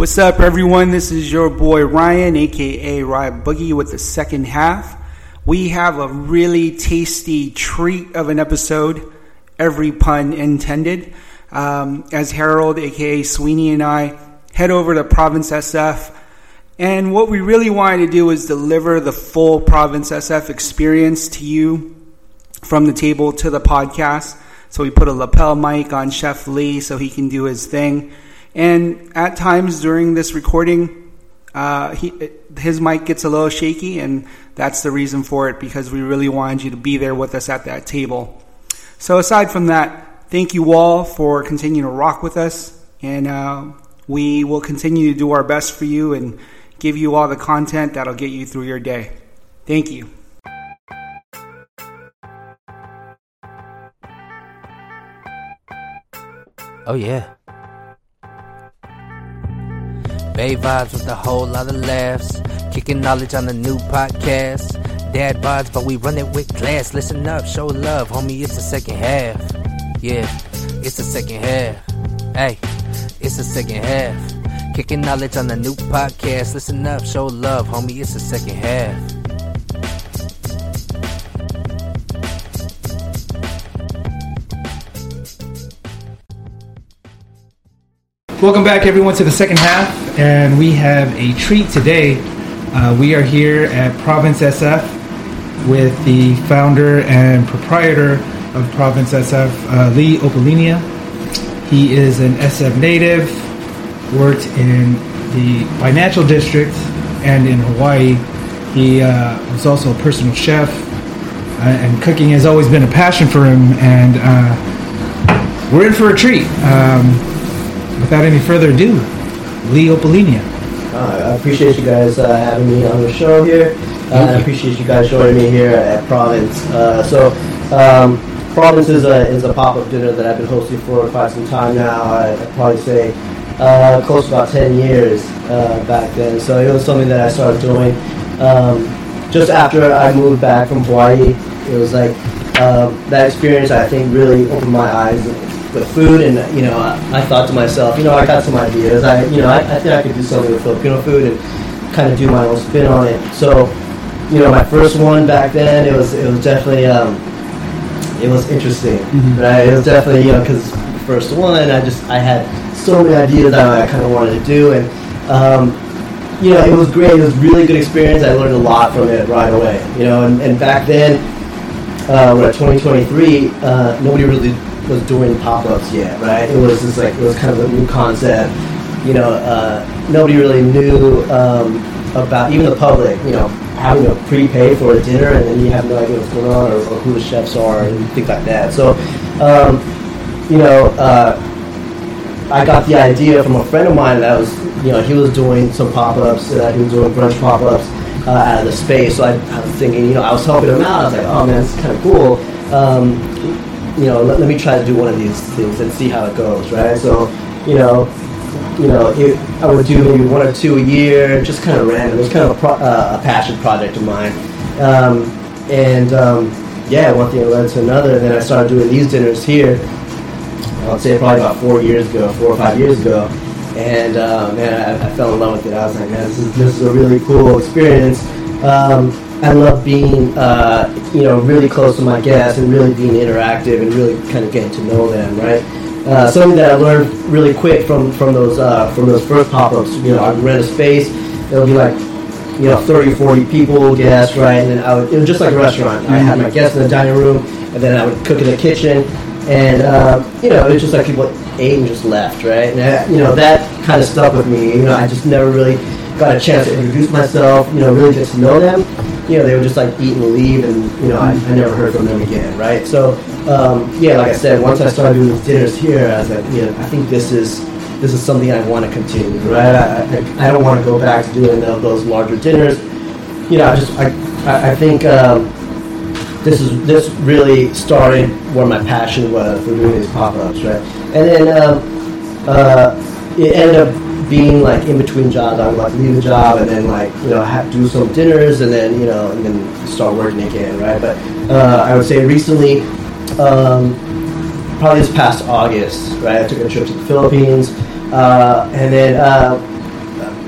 What's up, everyone? This is your boy Ryan, aka Ryan Boogie, with the second half. We have a really tasty treat of an episode, every pun intended. Um, as Harold, aka Sweeney, and I head over to Province SF. And what we really wanted to do is deliver the full Province SF experience to you from the table to the podcast. So we put a lapel mic on Chef Lee so he can do his thing. And at times during this recording, uh, he, his mic gets a little shaky, and that's the reason for it because we really wanted you to be there with us at that table. So, aside from that, thank you all for continuing to rock with us, and uh, we will continue to do our best for you and give you all the content that'll get you through your day. Thank you. Oh, yeah. Bay vibes with a whole lot of laughs. Kicking knowledge on the new podcast. Dad vibes, but we run it with class. Listen up, show love, homie. It's the second half. Yeah, it's the second half. Hey, it's the second half. Kicking knowledge on the new podcast. Listen up, show love, homie. It's the second half. Welcome back, everyone, to the second half, and we have a treat today. Uh, we are here at Province SF with the founder and proprietor of Province SF, uh, Lee Opelinia. He is an SF native, worked in the financial district and in Hawaii. He uh, was also a personal chef, uh, and cooking has always been a passion for him. And uh, we're in for a treat. Um, without any further ado, Lee Opelinia. Uh, I appreciate you guys uh, having me on the show here. Uh, I appreciate you guys joining me here at Province. Uh, so, um, Province is a, is a pop up dinner that I've been hosting for quite some time now. I, would probably say uh, close to about 10 years uh, back then. So, it was something that I started doing um, just after I moved back from Hawaii. It was like that experience, I think, really opened my eyes with food, and you know, I, I, thought to myself, you know, I got some ideas. I, you know, I, I think I could do something with Filipino food and kind of do my own spin on it. So, you know, my first one back then, it was it was definitely um, it was interesting, mm-hmm. right? It was definitely you know because first one, I just I had so many ideas that I kind of wanted to do, and um, you know, it was great. It was really good experience. I learned a lot from it right away. You know, and, and back then, uh, we're at 2023. Uh, nobody really was doing pop-ups yet, right? It was just like it was kind of a new concept. You know, uh, nobody really knew um, about even the public. You know, having to prepay for a dinner and then you have no idea what's going on or, or who the chefs are and things like that. So, um, you know, uh, I got the idea from a friend of mine that was, you know, he was doing some pop-ups. Uh, he was doing brunch pop-ups uh, out of the space. So I, I, was thinking, you know, I was helping him out. I was like, oh man, it's kind of cool. Um, you know, let, let, me try to do one of these things and see how it goes, right? So, you know, you know, it, I would do maybe one or two a year, just kind of random. It was kind of a, pro, uh, a passion project of mine, um, and um, yeah, one thing led to another. And then I started doing these dinners here. I would say probably about four years ago, four or five years ago, and uh, man, I, I, fell in love with it. I was like, man, this is this is a really cool experience. Um, I love being, uh, you know, really close to my guests and really being interactive and really kind of getting to know them, right? Uh, something that I learned really quick from from those uh, from those first pop-ups. You know, I rent a space. It'll be like, you know, 30, 40 people, guests, right? And then I would, it was just like a restaurant. I had my guests in the dining room, and then I would cook in the kitchen, and uh, you know, it was just like people ate and just left, right? And I, you know, that kind of stuck with me. You know, I just never really got a chance to introduce myself. You know, really get to know them you know, they would just like eat and leave, and you know, I, I never heard from them again, right? So, um, yeah, like I said, once I started doing these dinners here, I was like, yeah, I think this is this is something I want to continue, right? I, I, I don't want to go back to doing those larger dinners. You know, I just I I think um, this is this really started where my passion was for doing these pop-ups, right? And then um, uh, it ended up being like in between jobs, I would like leave the job and then like you know have do some dinners and then you know and then start working again, right? But uh, I would say recently, um, probably this past August, right? I took a trip to the Philippines, uh, and then uh,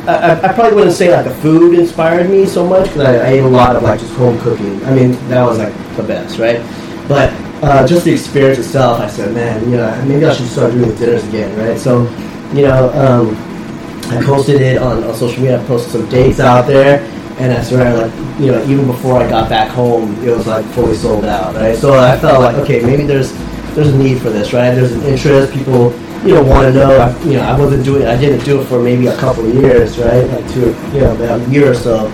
I, I- I probably wouldn't say like the food inspired me so much because I, I ate a lot of like just home cooking. I mean, that was like the best, right? But uh, just the experience itself, I said, man, you know, maybe I should start doing the dinners again, right? So, you know, um, I posted it on, on social media. I posted some dates out there, and I swear, like, you know, even before I got back home, it was like fully sold out, right? So I felt like, okay, maybe there's there's a need for this, right? There's an interest. People, you know, want to know. You know, I wasn't doing. I didn't do it for maybe a couple of years, right? Like two, you know, about a year or so.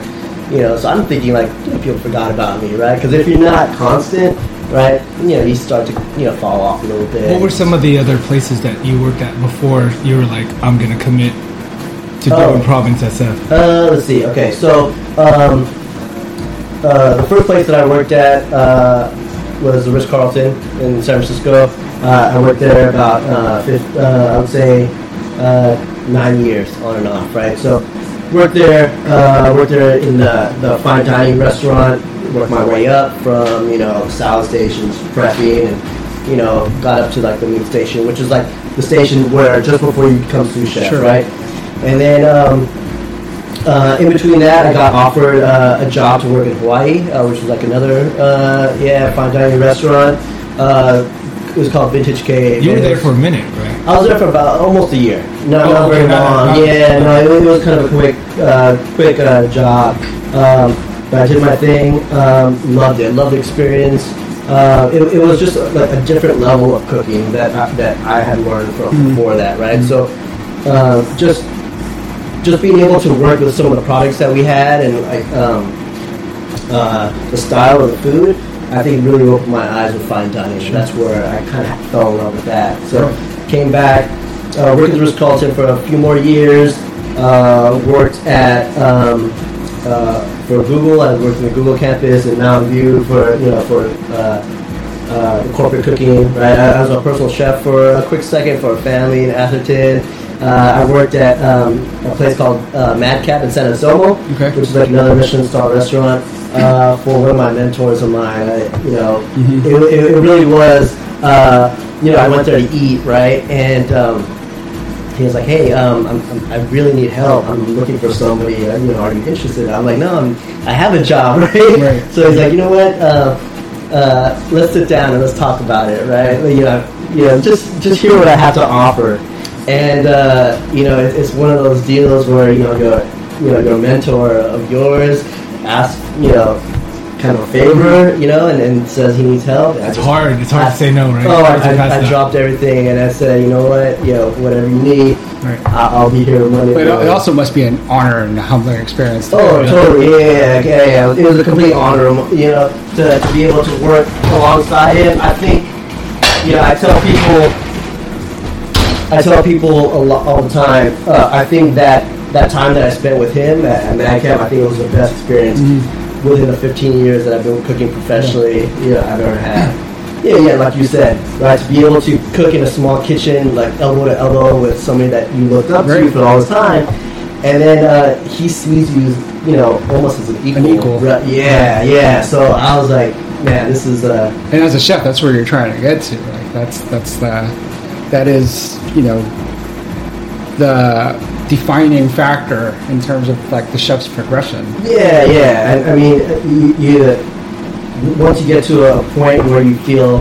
You know, so I'm thinking like you people forgot about me, right? Because if you're not constant, right, you know, you start to you know fall off a little bit. What were some of the other places that you worked at before you were like, I'm gonna commit to Oh. Province SF? Uh, let's see. Okay, so um, uh, the first place that I worked at uh, was the Ritz Carlton in San Francisco. Uh, I worked there about uh, uh, I would say uh, nine years on and off, right? So worked there, uh, worked there in the, the fine dining restaurant. Worked my way up from you know salad stations, prepping, and you know got up to like the meat station, which is like the station where just before you become sous chef, Sure. right? And then um, uh, in between that, I got offered uh, a job to work in Hawaii, uh, which was like another uh, yeah fine dining restaurant. Uh, it was called Vintage Cave. You were there for a minute, right? I was there for about almost a year. Not, Oh, not very long. not- yeah, no, it, it was kind of a quick, uh, quick uh, job. Um, but I did my thing. Um, loved it. Loved the experience. Uh, it, it was just like a different level of cooking that I, that I had learned from before that, right? So, uh, just just being able to work with some of the products that we had and like um, uh, the style of the food, I think really opened my eyes with fine dining. That's where I kind of fell in love with that. So came back, uh, worked at Ritz Carlton for a few more years. Uh, worked at um, uh, for Google. I worked in the Google campus and now in Mountain View for you know for uh, uh, corporate cooking. Right, I, I was a personal chef for a quick second for a family in Atherton. Uh, I worked at um, a place called uh, Madcap in San Anselmo, Okay. which is like another Michelin star restaurant. Uh, for one of my mentors of mine, I, you know, it, it, it really was. Uh, you know, I went there to eat, right, and um, he was like, "Hey, um, I'm, I'm, I really need help. I'm looking for somebody. Uh, you know, are you interested?" I'm like, "No, I'm, I have a job, right?" Right. So he's like, "You know what? Uh, uh, let's sit down and let's talk about it, right? You know, you know, just just hear what I have to offer." And uh, you know, it, it's one of those deals where you know your you know your mentor of yours asks you know kind of a favor, you know, and, and says he needs help. And It's just- hard. It's hard to say no, right? Oh, It's hard to I, I, I dropped everything and I said, you know what, you know, whatever you need, Right. I- I'll be here Monday. But it it also must be an honor and a humbling experience. Oh, totally. Yeah, yeah, yeah, yeah. It was a complete honor, you know, to, to be able to work alongside him. I think, you know, I tell people, I tell people a lot all the time. Uh, I think that that time that I spent with him at, at Madcap, I think it was the best experience within the 15 years that I've been cooking professionally. You know, I've ever had. Yeah, yeah, like you said, right? To be able to cook in a small kitchen, like elbow to elbow with somebody that you looked up to for all the time, and then uh, he sees you, you know, almost as an equal. equal. Right, Yeah, yeah. So I was like, man, this is uh, And as a chef, that's where you're trying to get to. Like that's that's the that is you know the defining factor in terms of like the chef's progression. Yeah, yeah. I, I mean, you, you once you get to a point where you feel,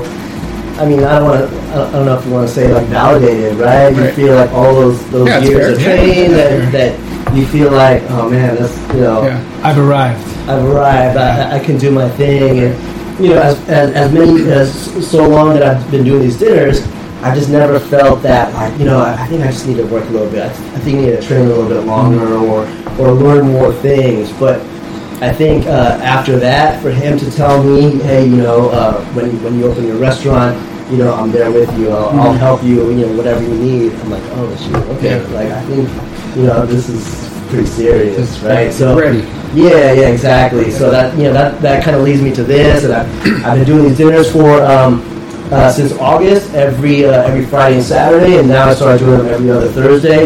I mean, I don't want to, I don't know if you want to say like validated, right? You Right. feel like all those those Yeah, years of training that, that you feel like, oh man, that's you know, Yeah. I've arrived. I've arrived. I, I can do my thing, and you know, as, as as many as so long that I've been doing these dinners, I just never felt that like you know, I, I think I just need to work a little bit. I, I think I need to train a little bit longer or or learn more things. But I think uh, after that, for him to tell me, hey, you know, uh, when when you open your restaurant. You know, I'm there with you. I'll, I'll help you. You know, whatever you need. I'm like, oh, shit, okay. Yeah. Like, I think, you know, this is pretty serious, right? So, Ready. yeah, yeah, exactly. So that you know that that kind of leads me to this, and I've, I've been doing these dinners for um, uh, since August, every uh, every Friday and Saturday, and now I started doing them every other Thursday,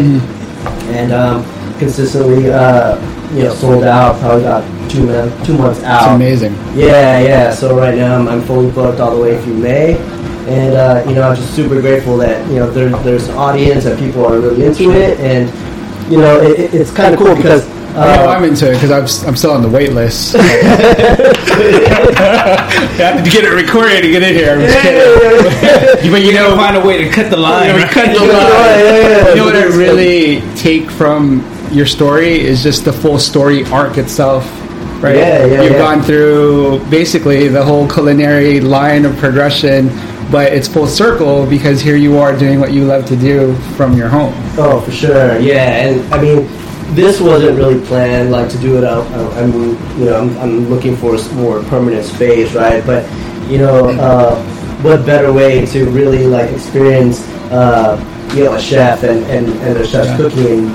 and um, consistently, uh, you know, sold out. Probably about two months two months It's out. amazing. Yeah, yeah. So right now I'm, I'm fully booked all the way through May, and uh, you know I'm just super grateful that you know there, there's an audience and people are really into it, and you know, it, it- it's kind of cool because. I know Uh, I'm into it because I'm, I'm still on the wait list. I have to get it recorded to get in here. I'm just kidding. but you know, find a way to cut the line. you know, right? cut the Yeah, line. yeah, yeah. You know what I really take from your story is just the full story arc itself. Right? Yeah, yeah, You've yeah. gone through basically the whole culinary line of progression, but it's full circle because here you are doing what you love to do from your home. Oh, for sure. Yeah, and I mean, this wasn't really planned, like to do it out. uh, I'm, you know, I'm, I'm looking for a more permanent space, right? But you know, uh, what better way to really like experience, uh, you know, a chef and and, and a chef's Yeah. cooking,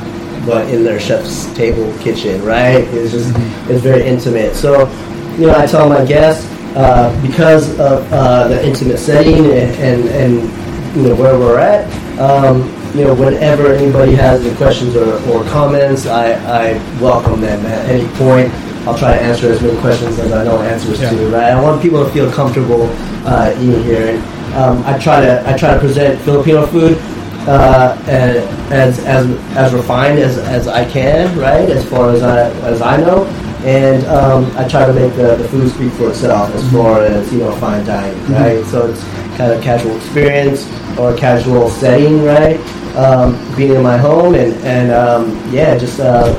but in their chef's table kitchen, right? It's just it's very intimate. So, you know, I tell my guests uh, because of uh, the intimate setting and, and and you know where we're at. Um, you know, whenever anybody has any questions or, or comments, I, I welcome them at any point. I'll try to answer as many questions as I know answers Yeah. to. Right, I want people to feel comfortable uh, eating here, and um, I try to I try to present Filipino food uh, as as as refined as, as I can, right? As far as I as I know, and um, I try to make the, the food speak for itself as far as you know fine dining, right? So it's kind of casual experience or casual setting, right? Um, being in my home and and um, yeah, just uh,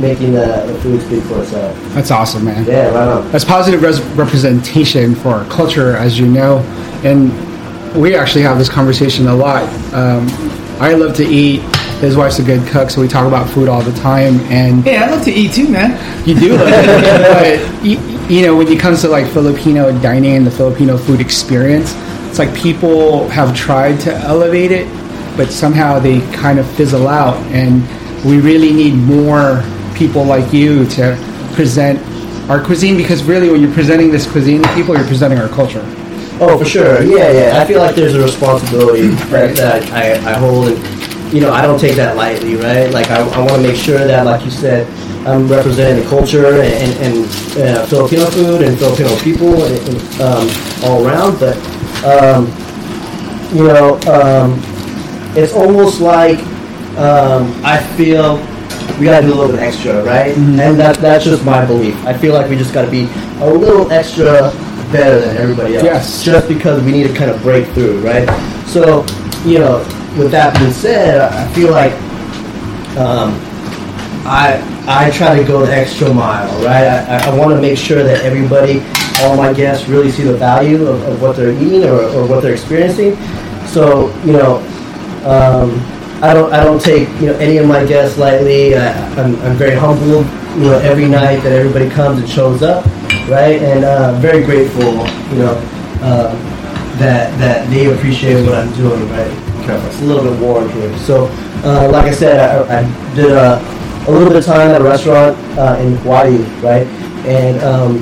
making the, the food speak for itself. That's awesome, man. Yeah, right on. That's positive res- representation for our culture, as you know. And we actually have this conversation a lot. Um, I love to eat. His wife's a good cook, so we talk about food all the time. And Hey, I love to eat too, man. you do love it, but you, you know, when it comes to like Filipino dining and the Filipino food experience, it's like people have tried to elevate it, but somehow they kind of fizzle out. And we really need more people like you to present our cuisine because really, when you're presenting this cuisine to people, you're presenting our culture. Oh, for sure. Yeah, yeah. I feel like there's a responsibility that, that I, I hold, and you know, I don't take that lightly, right? Like, I, I want to make sure that, like you said, I'm representing the culture and, and, and uh, Filipino food and Filipino people and, and, um, all around. But um, you know, um, it's almost like um, I feel we gotta do a little bit extra, right? And that that's just my belief. I feel like we just gotta be a little extra better than everybody else. Yes. Just because we need to kind of break through, right? So, you know, with that being said, I I feel like um, I I try to go the extra mile, right? I, I want to make sure that everybody, all my guests, really see the value of, of what they're eating or, or what they're experiencing. So you know, um, I don't I don't take you know any of my guests lightly. I, I'm, I'm very humbled, you know, every night that everybody comes and shows up, right? And uh, very grateful, you know, uh, that that they appreciate what I'm doing, right? It's a little bit warm here. So, uh, like I said, I, I did a, a little bit of time at a restaurant uh, in Hawaii, right? And um,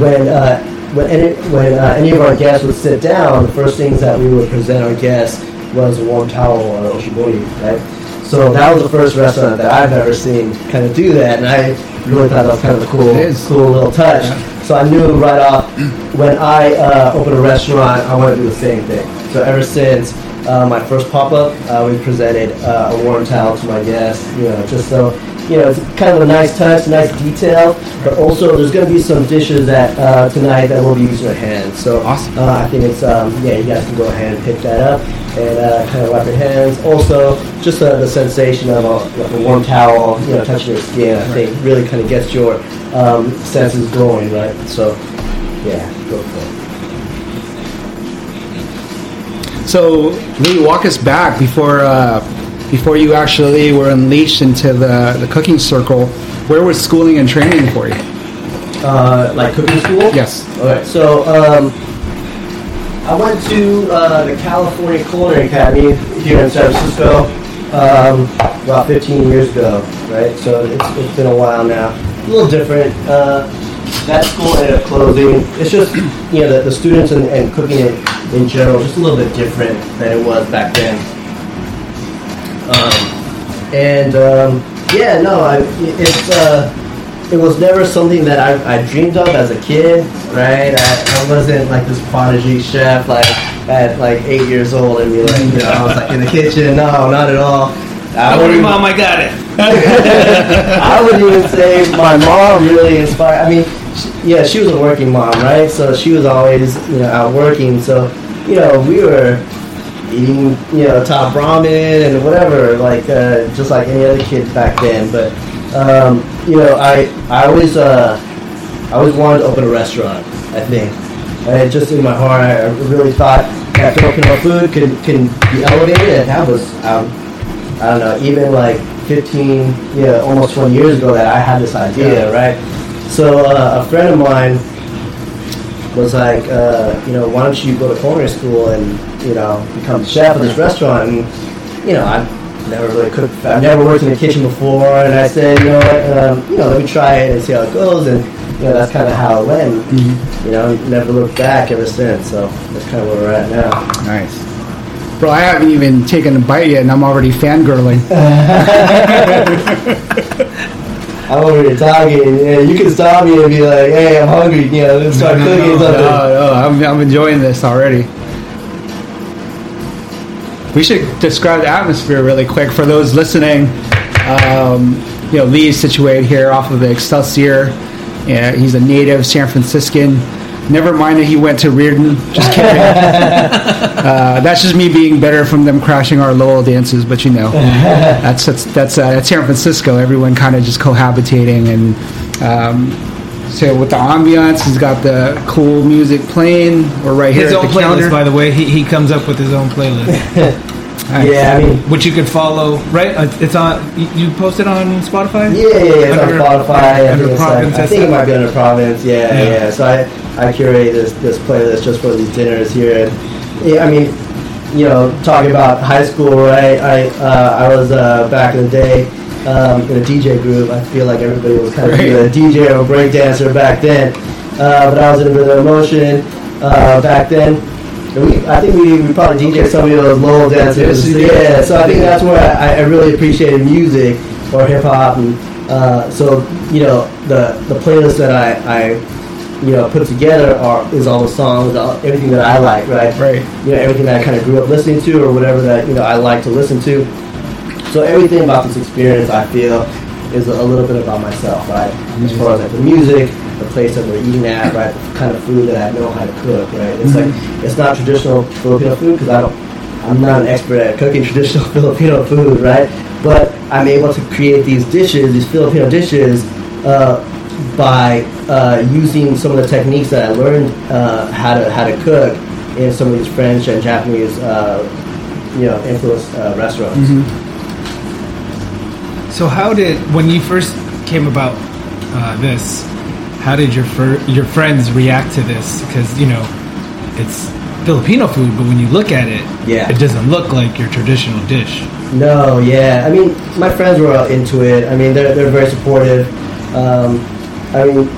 when uh, when any when uh, any of our guests would sit down, the first things that we would present our guests was a warm towel or oshibori, right? So that was the first restaurant that I've ever seen kind of do that, and I really thought that was kind of a cool, cool little touch. So I knew right off when I uh, opened a restaurant, I want to do the same thing. So ever since uh, my first pop up, uh, we presented uh, a warm towel to my guests, you know, just so you know, it's kind of a nice touch, nice detail, but also there's going to be some dishes that uh, tonight that we'll be using our hands. So Awesome. uh, I think it's um, yeah, you guys can go ahead and pick that up and uh, kind of wipe your hands. Also, just uh, the sensation of a, like a warm towel, you know, touching your skin, I think really kind of gets your um, senses going, right? So yeah, go for it. So, Lee, walk us back before uh, before you actually were unleashed into the, the cooking circle. Where was schooling and training for you? Uh, like cooking school? Yes. Okay, so um, I went to uh, the California Culinary Academy here in San Francisco um, about 15 years ago, right? So it's, it's been a while now. A little different. Uh, that school ended up closing. It's just, you know, the, the students and, and cooking in, in general, just a little bit different than it was back then. Um, and um, yeah, no, I, it's uh, it was never something that I, I dreamed of as a kid, right? I, I wasn't like this prodigy chef like at like eight years old and be like, you know, I was like in the kitchen. No, not at all. I Don't worry, wouldn't- mom, I got it. I would even say my mom really inspired. I mean, she, yeah, she was a working mom, right? So she was always, you know, out working. So, you know, we were eating, you know, top ramen and whatever, like uh, just like any other kids back then. But, um, you know, I I always uh, I always wanted to open a restaurant. I think, and just in my heart, I really thought that Filipino food can can be elevated, and that was. Um, I don't know, even like 15, yeah, almost 20 years ago that I had this idea, right? So uh, a friend of mine was like, uh, you know, why don't you go to culinary school and, you know, become the chef of this restaurant? And, you know, I've never really cooked, I've never worked in the kitchen before, and I said, you know what, um, you know, let me try it and see how it goes, and, you know, that's kind of how it went. You know, never looked back ever since, so that's kind of where we're at now. Nice. Bro, I haven't even taken a bite yet, and I'm already fangirling. I'm over here talking, and you can stop me and be like, "Hey, I'm hungry," you know, let's start cooking no, something. no, no, I'm, I'm enjoying this already. We should describe the atmosphere really quick for those listening. Um, you know, Lee is situated here off of the Excelsior. Yeah, he's a native San Franciscan. Never mind that he went to Riordan. Just kidding. uh, that's just me being better from them crashing our Lowell dances, but you know, that's that's that's, uh, that's San Francisco. Everyone kind of just cohabitating and. Um, so with the ambiance, he's got the cool music playing. We're right here His at own the playlist, counter. by the way. He, he comes up with his own playlist, Nice. Yeah, I mean, which you can follow. Right? Uh, It's on. You, you post it on Spotify. yeah, yeah, yeah. It's Under- on Spotify. I under think, like, I think it might be under Providence. Yeah, Yeah. yeah. So I, I curate this this playlist just for these dinners here. And yeah, I mean, you know, talking about high school, right? I uh, I was uh, back in the day um, in a DJ group. I feel like everybody was kind of either a DJ or a break dancer back then. Uh, but I was in a Rhythm Emotion uh, back then. And we, I think we, we probably DJ some of those Lowell dancers. Yes, you did. yeah, so I think that's where I, I really appreciated music or hip hop, and uh, so you know the the playlist that I, I you know put together are is all the songs, all, everything that I like, right? Right. You know everything that I kind of grew up listening to, or whatever that you know I like to listen to. So everything about this experience, I feel, is a little bit about myself, right? As far as like the music, the place that we're eating at, right? The kind of food that I know how to cook, right? It's like it's not traditional Filipino food because I don't. I'm not an expert at cooking traditional Filipino food, right? But I'm able to create these dishes, these Filipino dishes, uh, by uh, using some of the techniques that I learned uh, how to how to cook in some of these French and Japanese, uh, you know, influenced uh, restaurants. So how did when you first came about uh, this? How did your fir- your friends react to this? Because you know it's Filipino food, but when you look at it, Yeah. it doesn't look like your traditional dish. No, yeah. I mean, my friends were all into it. I mean, they're, they're very supportive. Um, I mean,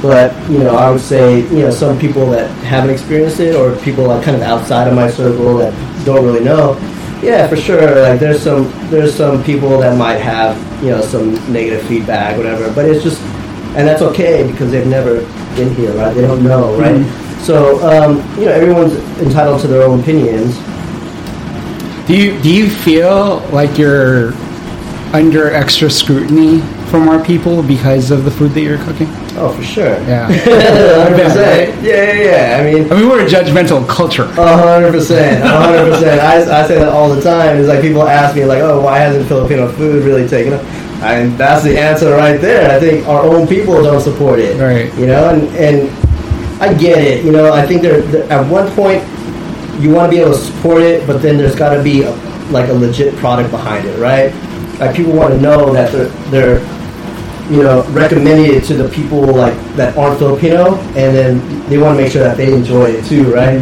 but, you know, I would say, you know, some people that haven't experienced it or people like kind of outside of my circle that don't really know, yeah, for sure. Like, there's some, there's some people that might have, you know, some negative feedback, whatever. But it's just, and that's okay because they've never been here, right? They don't know, right? So, um, you know, everyone's entitled to their own opinions. Do you do you feel like you're under extra scrutiny from our people because of the food that you're cooking? Oh, for sure. Yeah. hundred percent. Yeah, yeah, yeah. I mean, I mean, we're a judgmental culture. a hundred percent, a hundred percent. I I say that all the time. It's like people ask me, like, "Oh, why hasn't Filipino food really taken up?" And that's the answer right there. I think our own people don't support it. Right. You know, and and I get it. You know, I think there there- at one point you want to be able to support it, but then there's got to be a, like a legit product behind it, right? Like people want to know that they're they're you know recommending it to the people like that aren't Filipino, and then they want to make sure that they enjoy it too, right?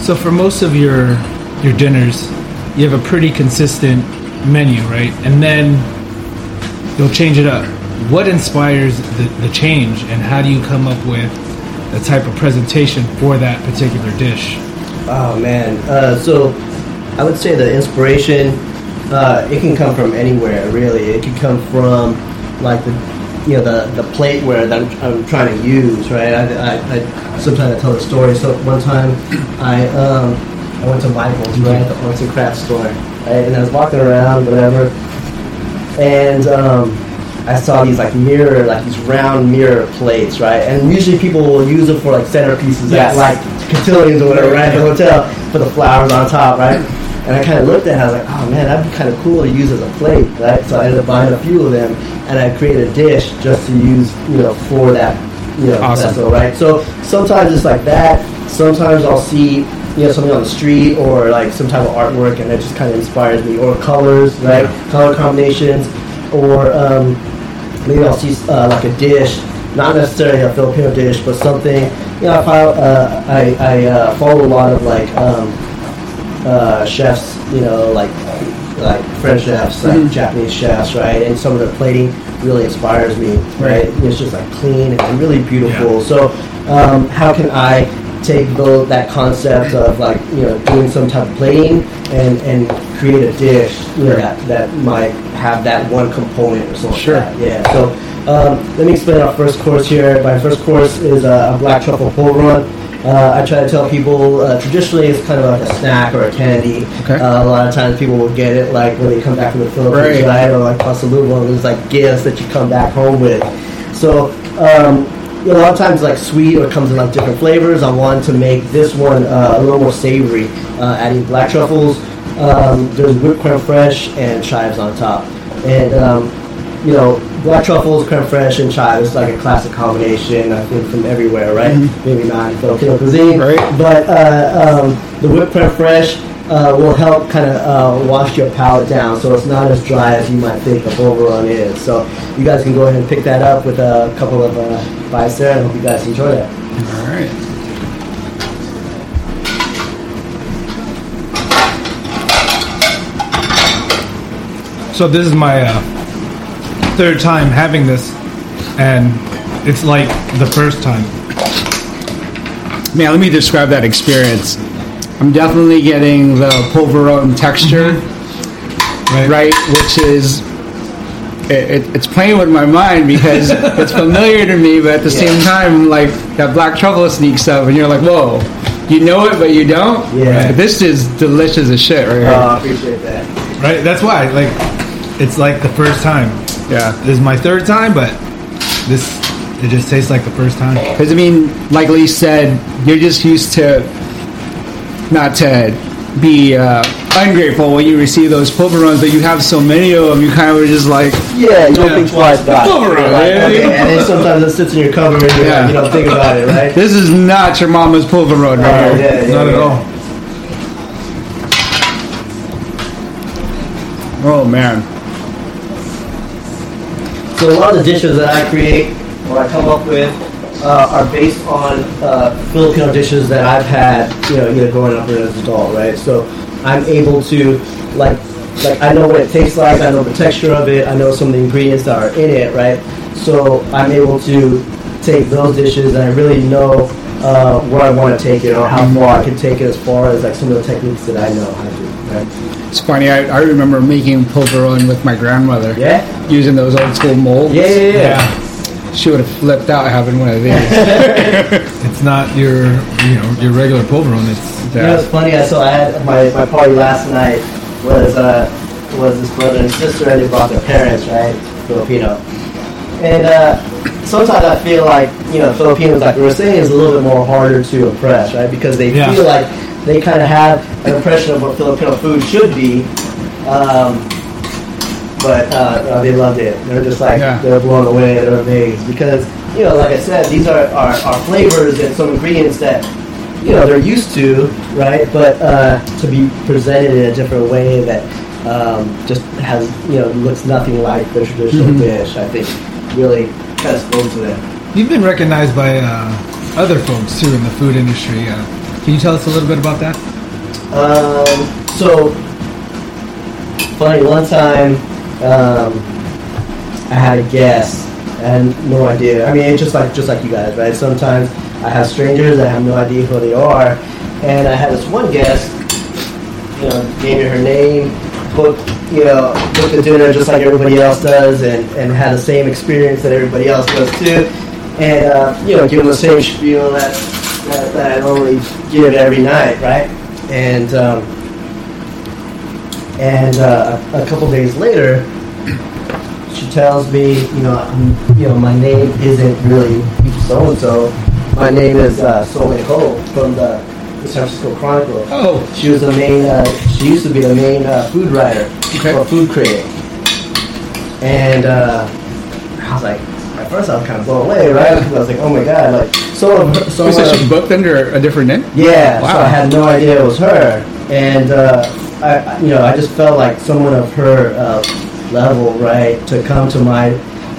So for most of your your dinners, you have a pretty consistent menu, right? And then you'll change it up. What inspires the, the change, and how do you come up with the type of presentation for that particular dish? Oh man, uh, so I would say the inspiration uh, it can come from anywhere really. It can come from like the you know the the plateware that I'm, I'm trying to use, right? I, I, I sometimes I tell the story. So one time I um, I went to Michael's, right, the arts and crafts store, right, and I was walking around, whatever, and um, I saw these like mirror, like these round mirror plates, right, and usually people will use them for like centerpieces Yes. at like cotillions or whatever, right, at the hotel, put the flowers on top, right. And I kind of looked at it, I was like, oh man, that'd be kind of cool to use as a plate, right? So I ended up buying a few of them, and I created a dish just to use, you know, for that, you know, Awesome. vessel, right? So sometimes it's like that. Sometimes I'll see, you know, something on the street or like some type of artwork, and it just kind of inspires me. Or colors, right? Color combinations, or um, maybe I'll see uh, like a dish, not necessarily a Filipino dish, but something. You know, I follow, uh, I, I uh, follow a lot of like um, uh, chefs, you know, like like French chefs, like Japanese chefs, right? And some of their plating really inspires me, right? It's just like clean and really beautiful. So, um, how can I take those, that concept of like you know doing some type of plating and and create a dish, you know, that that might have that one component or something. Sure. Like that. Yeah. So. Um, let me explain our first course here. My first course is uh, a black truffle. Uh, I try to tell people uh, traditionally it's kind of like a snack or a candy. Okay. Uh, a lot of times people will get it like when they come back from the Philippines, Right. right? Or like pasalubong, there's like gifts that you come back home with. So um, a lot of times like sweet or it comes in like different flavors. I wanted to make this one uh, a little more savory, uh, adding black truffles. Um, there's whipped creme fraiche and chives on top, and um, you know, black truffles, creme fraiche, and chive is like a classic combination. I think from everywhere, right? Maybe not in Filipino cuisine, Right. But uh, um, the whipped creme fraiche uh, will help kind of uh, wash your palate down, so it's not as dry as you might think the polvoron is. So you guys can go ahead and pick that up with a couple of uh, bites there, and I hope you guys enjoy that. All right. So this is my uh, third time having this, and it's like the first time. Man, let me describe that experience. I'm definitely getting the polvoron texture, Right. right? Which is it, it, it's playing with my mind because it's familiar to me, but at the same time, like that black truffle sneaks up, and you're like, "Whoa, you know it, but you don't." Yeah. But this is delicious as shit, right here. Uh, I appreciate that. Right. That's why. Like, it's like the first time. Yeah. This is my third time, but this it just tastes like the first time. Because I mean, like Lee said, you're just used to not to be uh, ungrateful when you receive those polvorons, but you have so many of them, you kind of were just like, Yeah, you don't Yeah. think twice about it. Polvoron, You're like, yeah. okay, and then sometimes it sits in your cupboard, and you're Yeah. like, you don't think about it, right? "This is not your mama's polvoron Uh, right here." yeah, yeah, Not at all. Oh man, So a lot of the dishes that I create or I come up with uh, are based on uh, Filipino dishes that I've had, you know, either growing up or as an adult, right? So I'm able to, like, like I know what it tastes like, I know the texture of it, I know some of the ingredients that are in it, right? So I'm able to take those dishes and I really know uh, where I want to take it or how far I can take it as far as like some of the techniques that I know how to do, right? it's funny. I, I remember making polvoron with my grandmother. Yeah? Using those old school molds. Yeah, yeah, yeah. She would have flipped out having one of these. It's not your you know your regular polvoron. It's You know, it's funny. I saw I had my, my party last night was uh, was this brother and sister, and they brought their parents, right, Filipino. And uh, sometimes I feel like you know Filipinos, like we were saying, is a little bit more harder to impress, right? Because they Yeah. feel like they kind of have an impression of what Filipino food should be. Um, but uh, uh, they loved it. They're just like Yeah. they're blown away. They're amazed because you know, like I said, these are, are, are flavors and some ingredients that you know they're used to, right? But uh, to be presented in a different way that um, just has you know looks nothing like the traditional Mm-hmm. dish, I think really kind of spoke to them. you've been recognized by uh, other folks too in the food industry. Uh, can you tell us a little bit about that? Um, so funny, one time um, I had a guest. Had no idea. I mean, it's just like just like you guys, right? Sometimes I have strangers. I have no idea who they are, and I had this one guest. You know, gave me her name, booked you know booked the dinner just like everybody else does, and and had the same experience that everybody else does too, and uh, you know, give them the same spiel that that, that I normally give every night, right? and um, and uh, a, a couple days later, she tells me, you know, I'm- you know, my name isn't really so and so. My name is uh, Sol Nicole from the, the San Francisco Chronicle. Oh, She was the main. Uh, she used to be the main uh, food writer Okay. or food critic. And uh, I was like, at first I was kind of blown away, right? I was like, oh my god, like so. so so she's booked under a different name. yeah, so Wow. I had no idea it was her, and uh, I, I- you know, I just felt like someone of her uh, level, right, to come to my,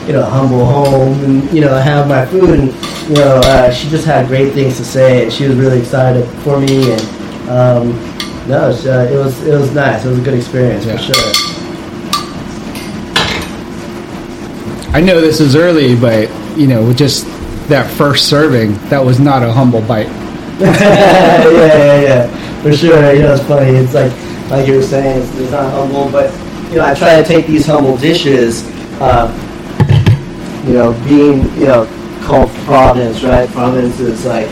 you know, humble home and you know have my food, and you know, uh, she just had great things to say, and she was really excited for me, and um, no, it was, uh, it was it was nice. It was a good experience Yeah. for sure. I know this is early, but you know, with just that first serving, that was not a humble bite. yeah, yeah, yeah, for sure. You know, it's funny. It's like, like you were saying, it's, it's not humble, but you know, I try to take these humble dishes. Uh, you know, being you know called province, right? Province is like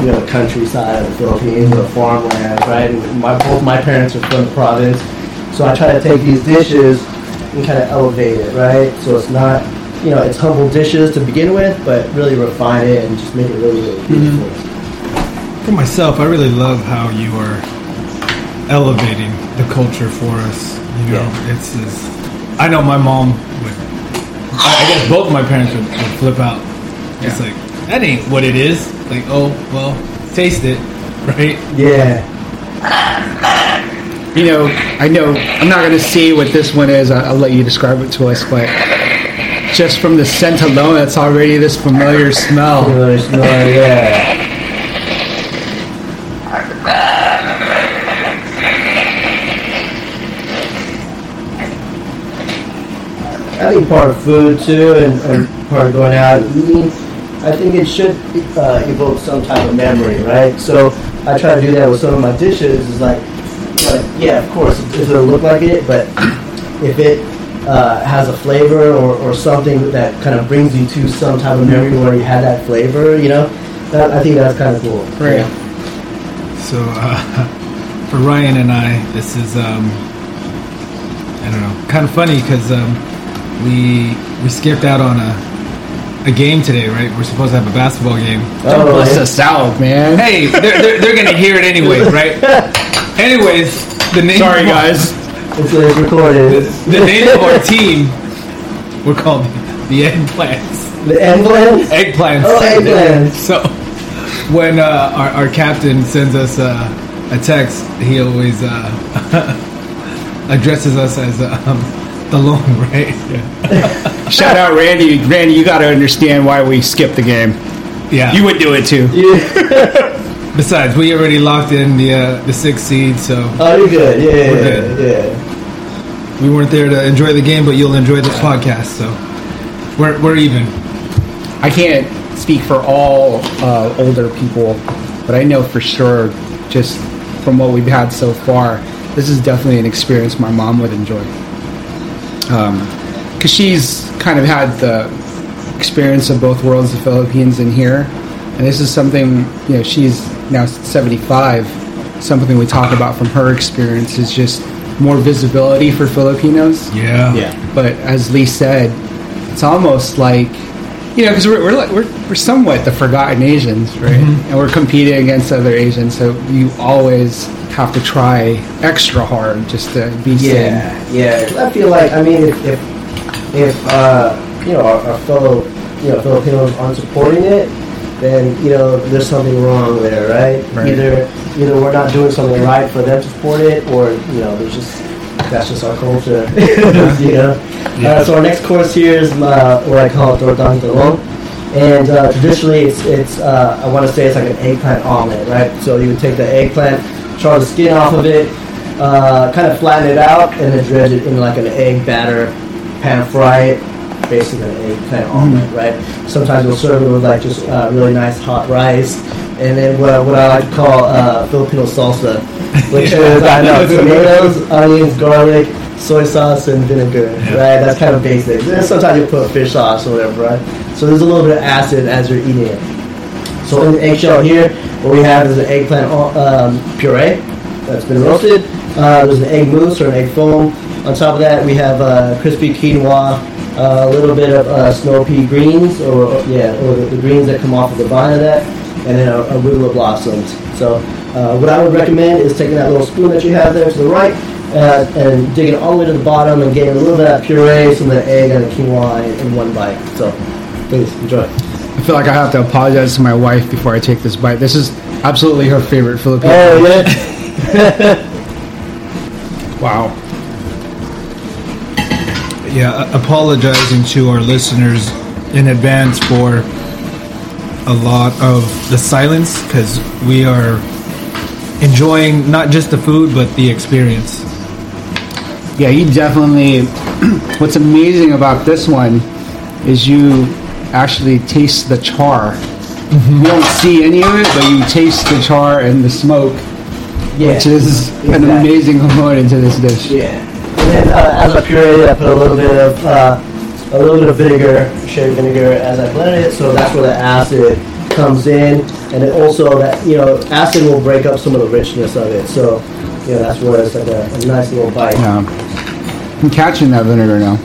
you know the countryside of the Philippines, the farmland, right? And my both my parents are from the province, so I try to take these dishes and kind of elevate it, right? So it's not. You know, it's humble dishes to begin with, but really refine it and just make it really, really mm-hmm. beautiful. For myself, I really love how you are elevating the culture for us. You know, it's, it's. I know my mom would. I I guess both of my parents would, would flip out. It's like that ain't what it is. Like, oh well, taste it, right? Yeah. You know, I know I'm not going to see what this one is. I- I'll let you describe it to us, but just from the scent alone, it's already this familiar smell. Really smell, yeah. Think part of food too, and, and part of going out eating, I think it should uh, evoke some type of memory, right? So I try to do that with some of my dishes. Is like, know, yeah, of course, it doesn't look like it, but if it uh, has a flavor or, or something that kind of brings you to some type of memory where you had that flavor, you know, that, I think that's kind of cool. Right. Yeah. So uh, for Ryan and I, this is um, I don't know, kind of funny because um, we we skipped out on a a game today, right? We're supposed to have a basketball game. Don't Oh, bust yeah. us out, man. Hey, they're, they're, they're gonna hear it anyway, right? Anyways, the name Sorry, of guys. It's, it's recorded. the name of our team we're called the Eggplants. The eggplant? Eggplants. Oh, eggplants. So when uh, our, our captain sends us uh, a text, he always uh, addresses us as um, the loan, right? Shout out Randy. Randy, you got to understand why we skipped the game. Yeah. You would do it too. Besides, we already locked in the uh, the sixth seed, so Oh, you're good. Yeah, We're yeah, good. yeah. we weren't there to enjoy the game, but you'll enjoy this podcast. So we're we're even. I can't speak for all uh, older people, but I know for sure, just from what we've had so far, this is definitely an experience my mom would enjoy. Um, because she's kind of had the experience of both worlds, the Philippines and here, and this is something you know she's now 75. Something we talk about from her experience is just more visibility for Filipinos Yeah. Yeah. but as Lee said, it's almost like you know because we're we're, like, we're we're somewhat the forgotten Asians, right? Mm-hmm. And we're competing against other Asians, so you always have to try extra hard just to be seen. Yeah, yeah. I feel like I mean, if if, if uh, you know our, our fellow you know Filipinos aren't supporting it, then you know there's something wrong there, right? Right. Either either we're not doing something right for them to support it, or you know there's just that's just our culture, you know. Uh, so our next course here is uh, what I call talong. And uh, traditionally, it's, it's uh, I want to say it's like an eggplant omelet, right? So you would take the eggplant, char the skin off of it, uh, kind of flatten it out, and then dredge it in like an egg batter, pan fry it, basically an egg kind of omelet, right? Sometimes we'll serve it with like just uh, really nice hot rice, and then what, what I like to call uh, Filipino salsa, which is I know tomatoes, onions, garlic, soy sauce, and vinegar, right? That's kind of basic. Then sometimes you put fish sauce or whatever, right? So there's a little bit of acid as you're eating it. So in the eggshell here, what we have is an eggplant um, puree, that's been roasted. Uh, there's an egg mousse or an egg foam. On top of that, we have uh, crispy quinoa, uh, a little bit of uh, snow pea greens, or, yeah, or the, the greens that come off of the vine of that, and then a, arugula blossoms. So, uh, what I would recommend is taking that little spoon that you have there to the right, uh, and digging all the way to the bottom and getting a little bit of that puree, some of the egg and the quinoa in, in one bite. So, please enjoy. I feel like I have to apologize to my wife before I take this bite. This is absolutely her favorite Filipino. Oh yeah. Wow. Yeah, apologizing to our listeners in advance for a lot of the silence because we are enjoying not just the food but the experience. Yeah, you definitely. What's amazing about this one is you actually taste the char. You don't see any of it, but you taste the char and the smoke, Yeah. which is an amazing component to this dish. Yeah. And then uh, as a puree, I put a little bit of uh, a little bit of vinegar, sherry vinegar, as I blended it. So that's where the acid comes in, and then also that you know acid will break up some of the richness of it. So you know that's where it's like a, a nice little bite. Yeah. I'm catching that vinegar now.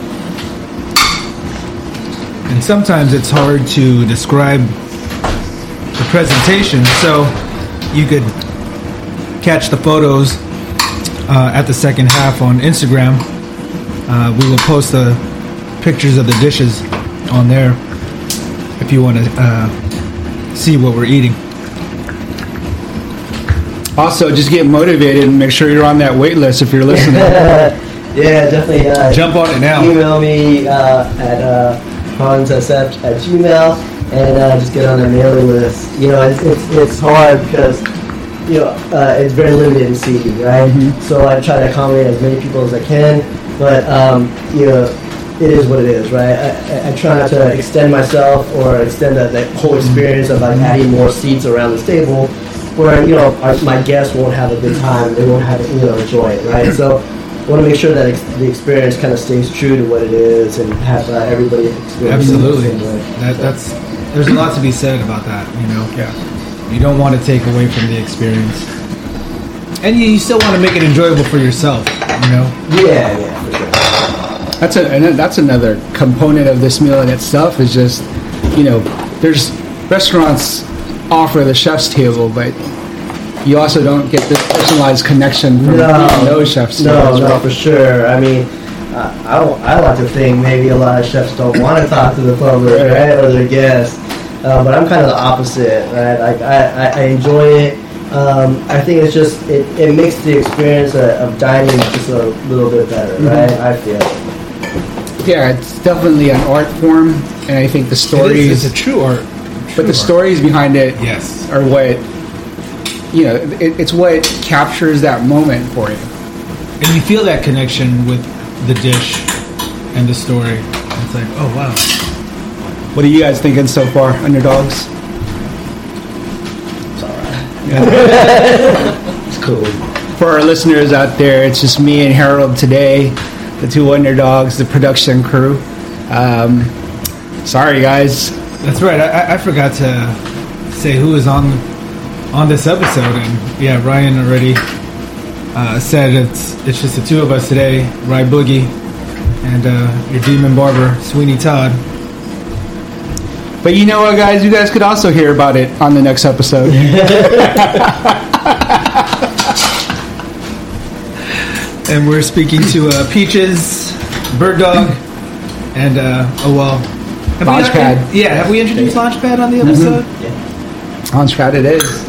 And sometimes it's hard to describe the presentation, so you could catch the photos uh, at the second half on Instagram. Uh, we will post the pictures of the dishes on there if you want to uh, see what we're eating. Also, just get motivated and make sure you're on that wait list if you're listening. Yeah, definitely. Uh, Jump on it now. Email me uh, at hansaccept at gmail and uh, just get on the mailing list. You know, it's, it's, it's hard because, you know, uh, it's very limited in seating, right? So I try to accommodate as many people as I can, but, um, you know, it is what it is, right? I, I, I try not to extend myself or extend the, the whole experience of like adding more seats around the table where, you know, our, my guests won't have a good time. They won't have, you know, enjoy it, right? So I want to make sure that ex- the experience kind of stays true to what it is and have uh, everybody experience it Absolutely. same way. That, that's there's a lot to be said about that. You know, yeah. you don't want to take away from the experience, and you, you still want to make it enjoyable for yourself. You know, Yeah, yeah, for sure. That's a and that's another component of this meal in itself is just you know there's restaurants offer the chef's table, but you also don't get this personalized connection from No, those chefs. No, tables, no, right? for sure. I mean, uh, I, don't- I like to think maybe a lot of chefs don't want to talk to the public, right, or their guests. Uh, but I'm kind of the opposite, right? Like I, I, I enjoy it. Um, I think it's just it, it makes the experience of, of dining just a little bit better, right? I feel. Yeah, it's definitely an art form, and I think the it is, stories, it's a true art. but the art. stories behind it yes, are what you know. It, it's what captures that moment for you. and you feel that connection with the dish and the story. It's like, oh wow, What are you guys thinking so far, underdogs? It's all right. Yeah. It's cool. For our listeners out there, it's just me and Harold today, the two underdogs, the production crew. Um, sorry, guys. that's right. I, I- I forgot to say who is on on this episode, and yeah, Ryan already uh, said it's it's just the two of us today, Ryeboogie and uh, your demon barber, Sweeney Todd. But you know what, guys? You guys could also hear about it on the next episode. And we're speaking to uh, Peaches, Bird Dog, and uh, oh well. Have we- Launchpad. yeah, have we introduced Launchpad on the episode? on Strat it is.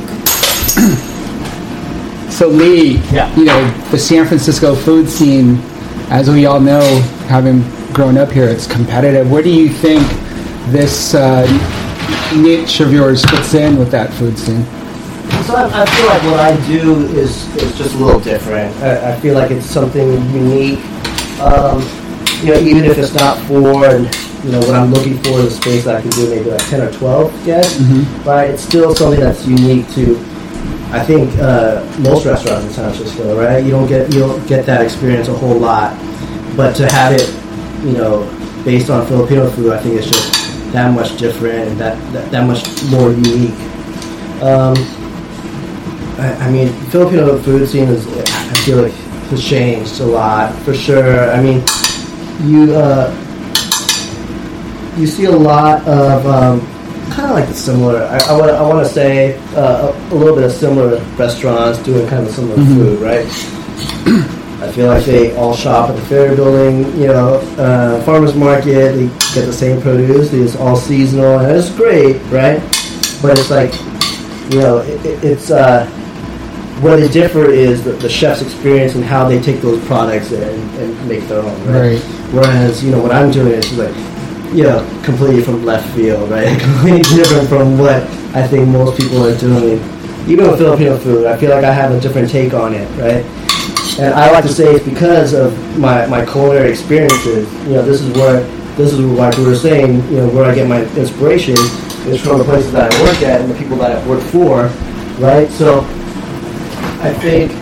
so Lee, Yeah. you know the San Francisco food scene, as we all know, having grown up here, it's competitive. Where do you think this uh, niche of yours fits in with that food scene? So I, I feel like what I do is, is just a little different. I, I feel like it's something unique. Um, you know, even if it's not for, and you know, what I'm looking for is a space that I can do maybe like 10 or 12 guests, right? It's still something that's unique to, I think, uh, most restaurants in San Francisco, right? You don't get you don't get that experience a whole lot, but to have it, you know, based on Filipino food, I think it's just that much different and that that, that much more unique. Um, I, I mean, Filipino food scene is, I feel like, has changed a lot for sure. I mean, you uh, you see a lot of um, kind of like the similar. I, I want I want to say uh, a, a little bit of similar restaurants doing kind of similar food, right? I feel like they all shop at the Ferry Building, you know, uh, farmers market. They get the same produce. It's all seasonal, and it's great, right? But it's like, you know, it, it, it's uh, where they differ is the, the chef's experience and how they take those products and, and make their own, right? Right. Whereas, you know, what I'm doing is like, you know, completely from left field, right? completely different from what I think most people are doing. Even with Filipino food, I feel like I have a different take on it, right? And I like to say it's because of my, my culinary experiences. You know, this is where this is like we were saying. You know, where I get my inspiration is from the places that I work at and the people that I've worked for, right? So I think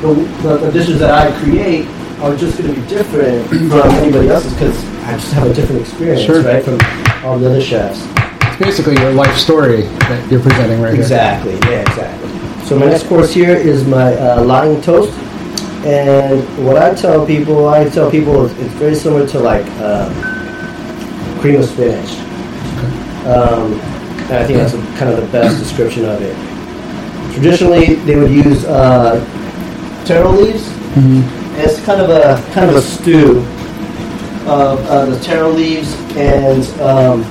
the, the, the dishes that I create are just going to be different from anybody else's because I just have a different experience, Sure. right, from all the other chefs. It's basically your life story that you're presenting right Exactly. Yeah, exactly. So my next course here is my uh, laing toast, and what I tell people, I tell people it's, very similar to like uh, cream of spinach. Um, and I think that's a, kind of the best description of it. Traditionally, they would use uh, taro leaves. And it's kind of a kind of a stew of uh, the taro leaves and um,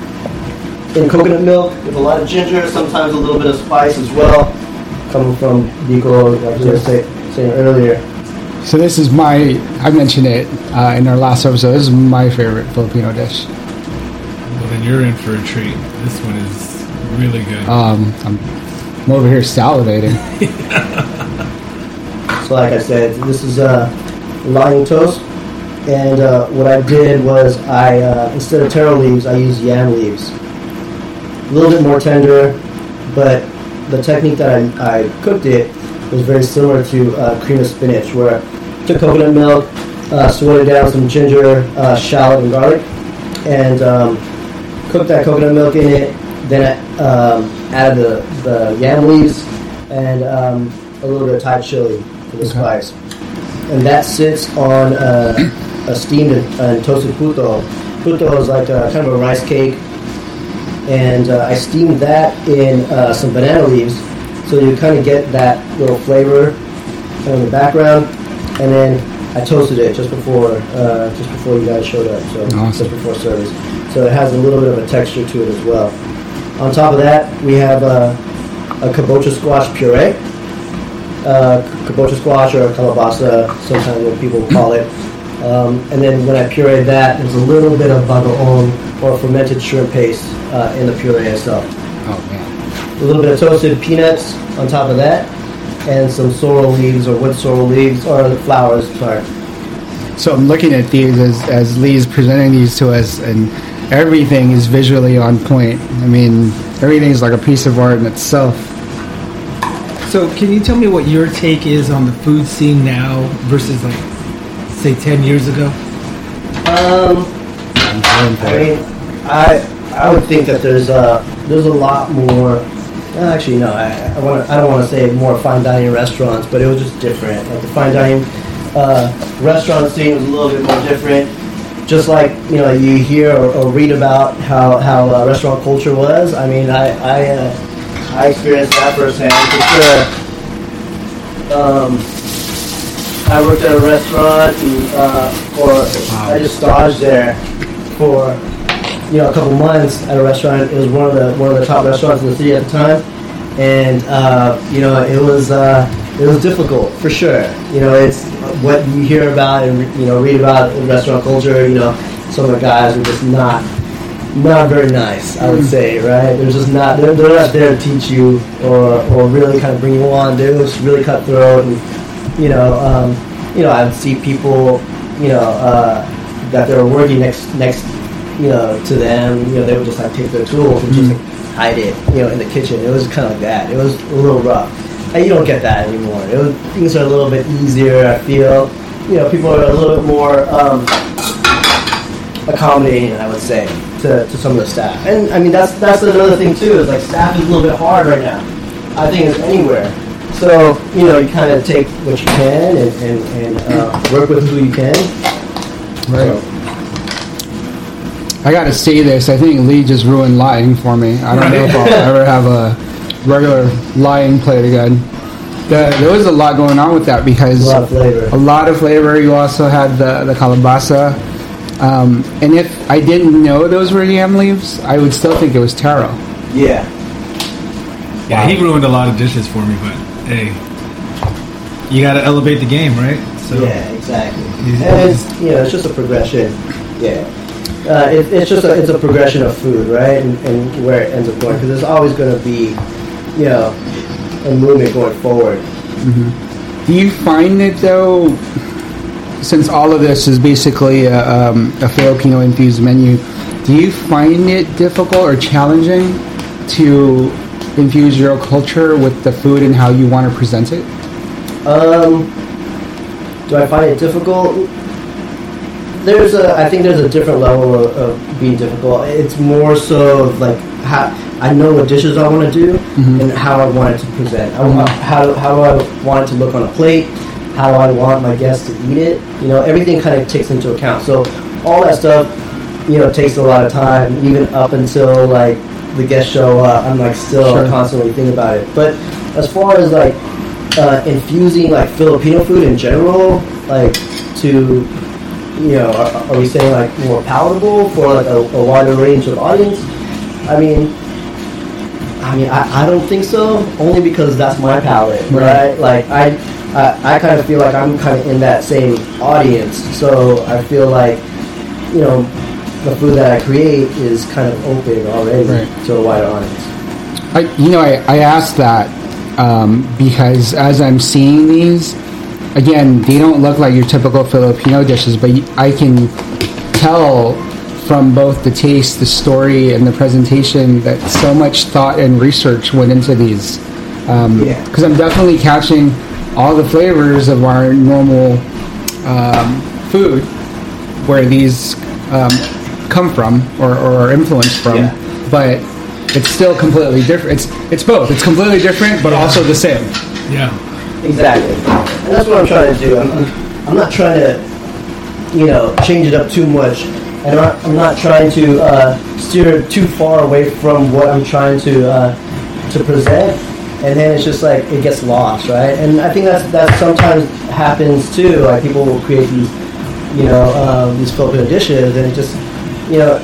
in coconut milk with a lot of ginger, sometimes a little bit of spice as well, coming from Nico, like you were say, saying earlier. So this is my. I mentioned it uh, in our last episode. This is my favorite Filipino dish. Well, then you're in for a treat. This one is really good. Um, I'm, I'm over here salivating. So, like I said, this is uh, laing toast, and uh, what I did was I uh, instead of taro leaves, I used yam leaves. A little bit more tender, but the technique that I, I cooked it was very similar to uh, cream of spinach, where I took coconut milk, uh, swirled it down some ginger, uh, shallot, and garlic, and um, cooked that coconut milk in it. Then I um, added the, the yam leaves and um, a little bit of Thai chili for the spice. And that sits on uh, a steamed and toasted puto. Puto is like a, kind of a rice cake. And uh, I steamed that in uh, some banana leaves so you kind of get that little flavor kind of in the background. And then I toasted it just before uh, just before you guys showed up, so Awesome. just before service. So it has a little bit of a texture to it as well. On top of that, we have uh, a kabocha squash puree. Uh, kabocha squash or kalabasa, sometimes what people call it. Um, and then when I pureed that, there's a little bit of bagoong or fermented shrimp paste uh, in the puree itself. Oh man. A little bit of toasted peanuts on top of that, and some sorrel leaves or wood sorrel leaves or the flowers. Sorry. So I'm looking at these as, as Lee's presenting these to us, and everything is visually on point. I mean, everything is like a piece of art in itself. So, can you tell me what your take is on the food scene now versus like, say, ten years ago? Um, I mean, I I would think that there's a there's a lot more. Actually, no. I I, wanna, I don't want to say more fine dining restaurants, but it was just different. Like the fine dining uh, restaurant scene was a little bit more different. Just like you know, you hear or, or read about how how uh, restaurant culture was. I mean, I I, uh, I experienced that firsthand for sure. Um, I worked at a restaurant, and, uh, or I just staged there for you know a couple months at a restaurant. It was one of the one of the top restaurants in the city at the time, and uh, you know it was uh, it was difficult for sure. You know, it's what you hear about and you know read about in restaurant culture. You know, some of the guys were just not not very nice. I would say, right? They're just not they're, they're not there to teach you or or really kind of bring you on. They're just really cutthroat and you know, um, you know, I'd see people, you know, uh, that they were working next next, you know, to them. You know, they would just like take their tools and just like, hide it, you know, in the kitchen. It was kind of like that. It was a little rough. And you don't get that anymore. It was, things are a little bit easier. I feel, you know, people are a little bit more um, accommodating. I would say to, to some of the staff. And I mean, that's that's another thing too. Is like staff is a little bit hard right now. I think it's anywhere. So you know, you kind of take what you can and, and, and uh, work with who you can. Right. I gotta say this. I think Lee just ruined laing for me. I don't know if I'll ever have a regular laing plate again. The, there was a lot going on with that because A lot of flavor. A lot of flavor. You also had the the kalabasa, um, and if I didn't know those were yam leaves, I would still think it was taro. Yeah. Yeah, he ruined a lot of dishes for me, but hey, you got to elevate the game, right? So Yeah, exactly. He's- And it's you know it's just a progression. Yeah, uh, it, it's just a, it's a progression of food, right? And, and where it ends up going because there's always going to be, you know, a movement going forward. Do you find it though, since all of this is basically a, um, a Filipino infused menu, do you find it difficult or challenging to infuse your culture with the food and how you want to present it? Um, do I find it difficult? There's a, I think there's a different level of, of being difficult. It's more so of like how I know what dishes I want to do and how I want it to present. I want, how how do I want it to look on a plate? How do I want my guests to eat it? You know, everything kind of takes into account. So all that stuff, you know, takes a lot of time. Even up until like the guest show up, I'm like still Sure. constantly thinking about it. But as far as like uh, infusing like Filipino food in general, like to you know, are, are we saying like more palatable for like a, a wider range of audience? I mean, I mean, I, I don't think so. Only because that's my palate, right? Like I, I, I kind of feel like I'm kind of in that same audience. So I feel like, you know, the food that I create is kind of open already Right. to a wider audience. I, you know, I, I asked that um, because as I'm seeing these, again, they don't look like your typical Filipino dishes, but I can tell from both the taste, the story, and the presentation that so much thought and research went into these. Yeah. Because I'm definitely catching all the flavors of our normal um, food, where these um, come from or, or are influenced from, Yeah. but it's still completely different. It's it's both. It's completely different, but also the same. yeah. Exactly. And that's what I'm trying to do. I'm, I'm, I'm not trying to, you know, change it up too much. And I'm not, I'm not trying to uh, steer too far away from what I'm trying to uh, to present. And then it's just like it gets lost, right? And I think that's that sometimes happens too. Like people will create these, you know, um, these Filipino dishes, and it just, you know,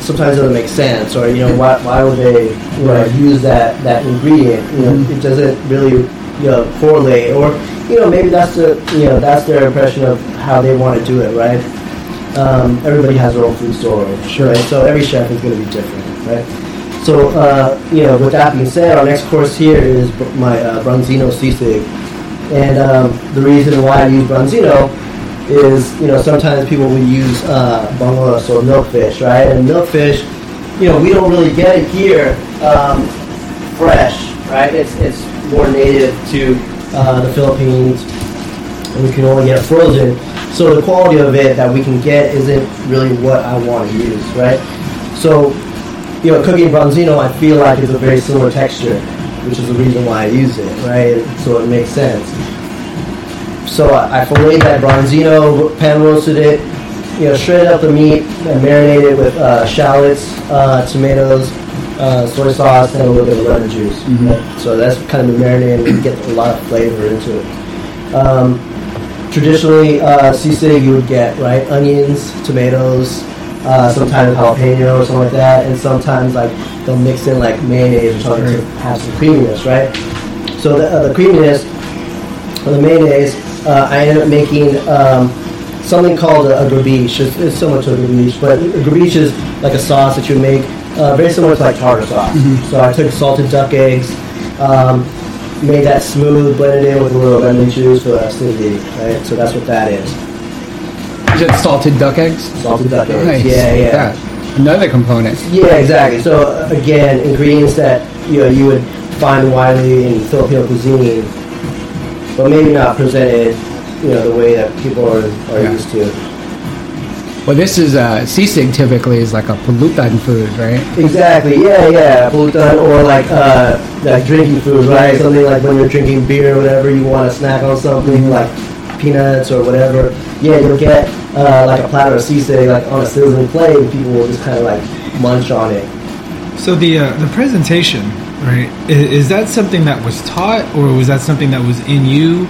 sometimes it doesn't make sense, or you know, why, why would they, you know, use that that ingredient? You know, it doesn't really, you know, correlate, or you know, maybe that's the, you know, that's their impression of how they want to do it, right? Um, everybody has their own food story, Sure. right? So every chef is going to be different, right? So, uh, you know, with that being said, our next course here is my uh, Bronzino sisig. And um, the reason why I use Bronzino is, you know, sometimes people will use uh, bangus or milkfish, right? And milkfish, you know, we don't really get it here um, fresh, right? It's, it's more native to uh, the Philippines, and we can only get it frozen. So the quality of it that we can get isn't really what I want to use, right? So, you know, cooking bronzino, I feel like is a very similar texture, which is the reason why I use it, right? So it makes sense. So I, I filleted that bronzino, pan roasted it, you know, shredded up the meat and marinated it with uh, shallots, uh, tomatoes, uh, soy sauce, and a little bit of lemon juice. right? So that's kind of been marinade and get a lot of flavor into it. Um, traditionally, uh, sisig you would get right onions, tomatoes, uh, sometimes jalapeno or something like that, and sometimes like they'll mix in like mayonnaise or something to have some creaminess, right? So the, uh, the creaminess or the mayonnaise, uh, I ended up making um, something called a, a gribiche. It's, it's similar to a gribiche, but a gribiche is like a sauce that you make uh, very similar to like tartar sauce. So I took salted duck eggs, um, made that smooth, blended in with a little lemon juice for acidity, right? So that's what that is. Is it salted duck eggs? Salted duck eggs. Nice. Yeah, yeah. that. Another component. Yeah, exactly. So again, ingredients that you know you would find widely in Filipino cuisine, but maybe not presented, you know, the way that people are, are Yeah. used to. Well, this is uh, sisig typically is like a pulutan food, right? Exactly. Yeah, yeah. Pulutan or like uh, like drinking food, right? Something like when you're drinking beer or whatever, you want to snack on something like peanuts or whatever. Yeah, you'll get uh, like a platter of sisig like on a sizzling plate, and people will just kind of like munch on it. So the uh, the presentation, right? Is, that something that was taught, or was that something that was in you,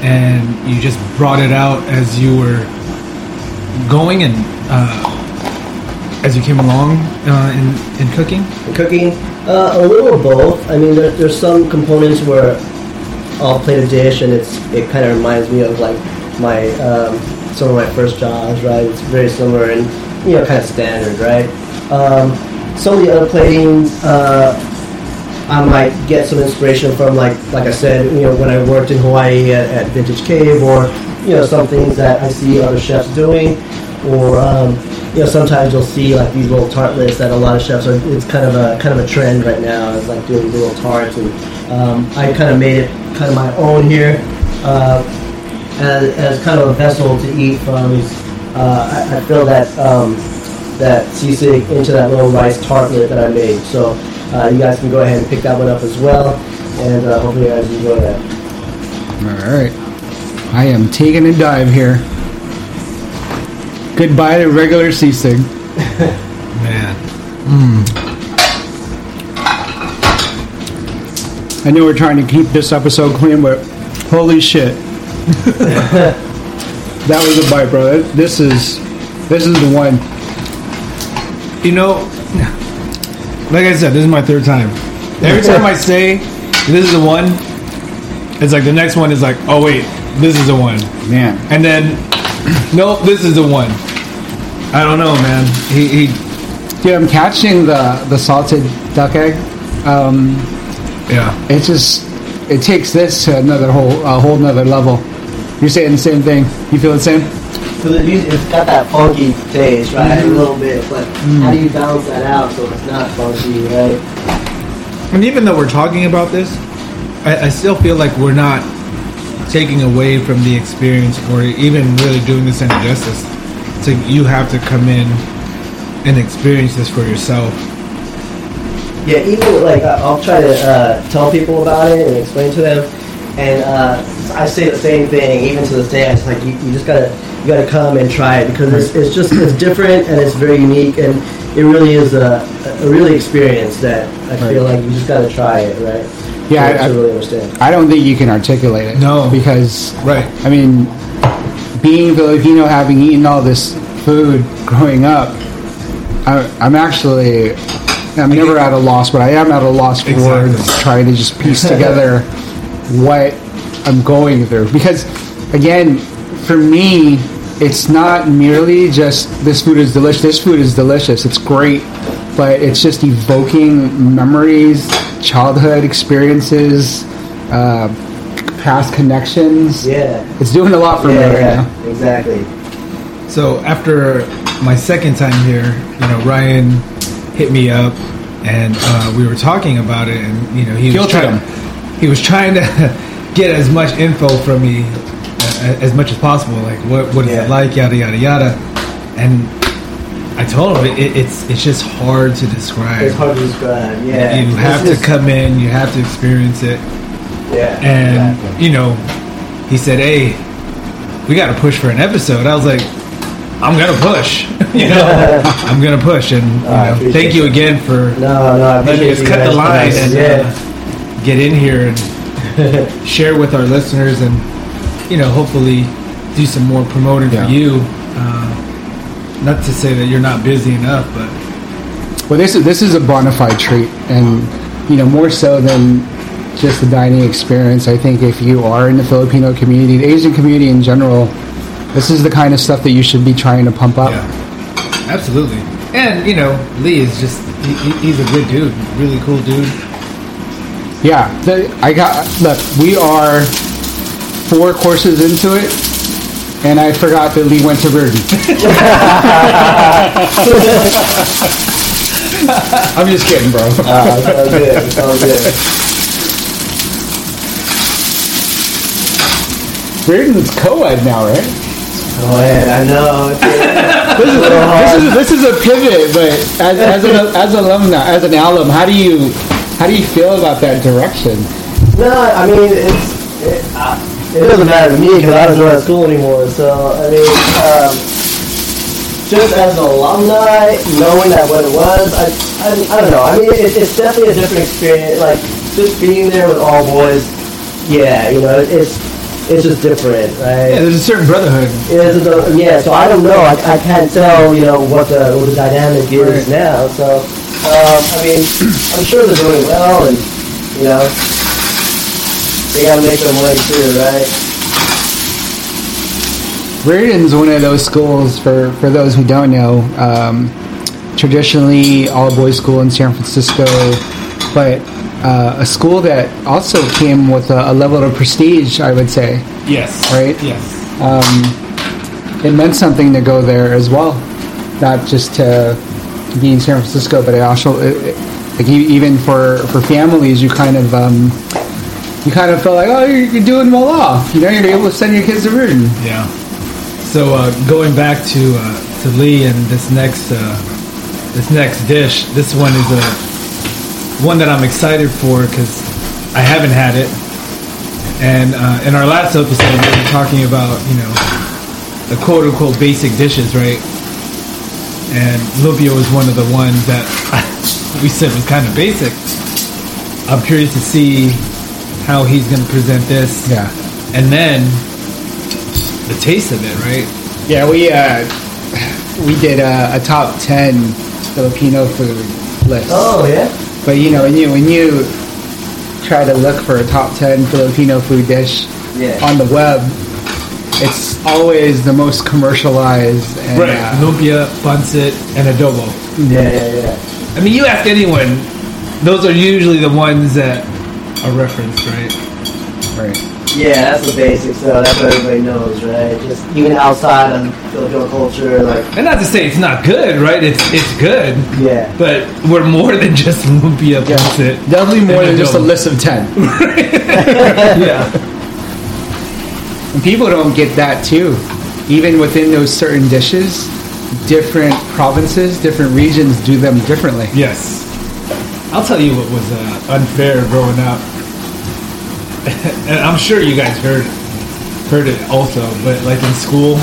and you just brought it out as you were going and uh, as you came along uh, in in cooking? Cooking, uh, a little of both. I mean, there, there's some components where I'll plate a dish, and it's it kind of reminds me of like my um, some of my first jobs, right? It's very similar and you know kind of standard, right? Um, some of the other plating, uh, I might get some inspiration from like like I said, you know, when I worked in Hawaii at, at Vintage Cave, or you know, some things that I see other chefs doing, or um, you know, sometimes you'll see like these little tartlets that a lot of chefs are. It's kind of a kind of a trend right now. It's like doing these little tarts, and um, I kind of made it kind of my own here uh, as, as kind of a vessel to eat from. Uh, I, I feel that um, that into that little rice tartlet that I made. So uh, you guys can go ahead and pick that one up as well, and uh, hopefully you guys enjoy that. All right. I am taking a dive here. Goodbye to regular sisig. Man, I know we're trying to keep this episode clean, but holy shit. that was a bite, bro. This is this is the one. you know, like I said, this is my third time. Every time I say this is the one, it's like the next one is like, oh wait, this is the one. Man. And then, no, this is the one. I don't know, man. He, he Dude, I'm catching the the salted duck egg. Um, yeah. it just it takes this to another whole a whole another level. You're saying the same thing. You feel the same? So the music, it's got that funky taste, right? A little bit, but how do you balance that out so it's not funky, right? And even though we're talking about this, I, I still feel like we're not taking away from the experience or even really doing this any justice. So you have to come in and experience this for yourself. Yeah, even like I'll try to uh, tell people about it and explain to them, and uh, I say the same thing even to this day. It's like you, you just gotta you gotta come and try it because it's, it's just it's different and it's very unique and it really is a, a really experience that I feel like you just gotta try it, right? Yeah, to, I- to really understand. I don't think you can articulate it. No. because Right. I mean, being Filipino, having eaten all this food growing up, I, I'm actually I'm never at a loss, but I am at a loss for Exactly. words, trying to just piece together what I'm going through. Because again, for me, it's not merely just this food is delicious. This food is delicious. It's great, but it's just evoking memories, childhood experiences, uh, past connections. Yeah. It's doing a lot for me Yeah, right yeah, now. exactly. So after my second time here, you know, Ryan hit me up and uh, we were talking about it, and you know, he was Guilted trying. He was trying to get as much info from me as much as possible, like what what is Yeah. it like, yada yada yada, and I told him it, it's it's just hard to describe. It's hard to describe. Yeah, You have It's to just- come in, you have to experience it, Yeah, and exactly. you know, he said, "Hey, we got to push for an episode." I was like, "I'm gonna push," you know, I'm gonna push, and you I know, thank you again for no, no, letting appreciate us cut the line and yeah. uh, get in here and share with our listeners, and you know, hopefully do some more promoting Yeah. for you. Uh, not to say that you're not busy enough, but Well, this is this is a bona fide treat, and you know more so than just the dining experience. I think if you are in the Filipino community, the Asian community in general, this is the kind of stuff that you should be trying to pump up. Yeah, absolutely. And you know, Lee is just he, he- he's a good dude, really cool dude. Yeah, the, I got look. We are four courses into it, and I forgot that Lee went to Riordan. I'm just kidding, bro. Ah, it's all good. It's all good. Riordan's co-ed now, right? Oh man, I know. This is, this is this is a pivot, but as, as an as an alumni, as an alum, how do you how do you feel about that direction? no, I mean it's it, uh, it doesn't matter to me because I don't go to school anymore. So I mean, um, just as an alumni, knowing that what it was, I I, I don't know. I mean, it, it's definitely a different experience. Like just being there with all boys. Yeah, you know, it's it's just different, right? Yeah, there's a certain brotherhood. It yeah, so I don't know. I, I can't tell, you know, what the what the dynamic is now. So, um, I mean, I'm sure they're doing well, and you know, they gotta make their money too, right? Riordan's one of those schools for for those who don't know. Um, traditionally, all boys school in San Francisco, but uh, a school that also came with a, a level of prestige, I would say. Yes. Right? Yes. it meant something to go there as well, not just to be in San Francisco, but it also it, it- like e- even for for families, you kind of um, you kind of felt like oh you're, you're doing well off, you know, you're able to send your kids to Riordan. Yeah. So uh, going back to uh, to Lee and this next uh, this next dish, this one is a one that I'm excited for because I haven't had it. And uh, in our last episode, we were talking about you know the quote unquote basic dishes, right? And lumpia was one of the ones that we said was kind of basic. I'm curious to see how he's going to present this. Yeah. And then the taste of it, right? Yeah, we uh, we did a, a top ten Filipino food list. Oh yeah. But you know, when you when you try to look for a top ten Filipino food dish Yeah. on the web, it's always the most commercialized. And, Right. uh, Lumpia, pancit, and adobo. Yeah, yeah, yeah. I mean, you ask anyone, those are usually the ones that are reference, right? right. Yeah, that's the basics. So that's what everybody knows, right? Just even outside of Filipino culture, like And not to say it's not good, right? It's it's good, yeah. but we're more than just lumpia, pancit. Definitely more than just a list of ten. Yeah. And people don't get that too. Even within those certain dishes, different provinces, different regions do them differently. Yes. I'll tell you what was uh, unfair growing up, and I'm sure you guys heard heard it also. But like in school,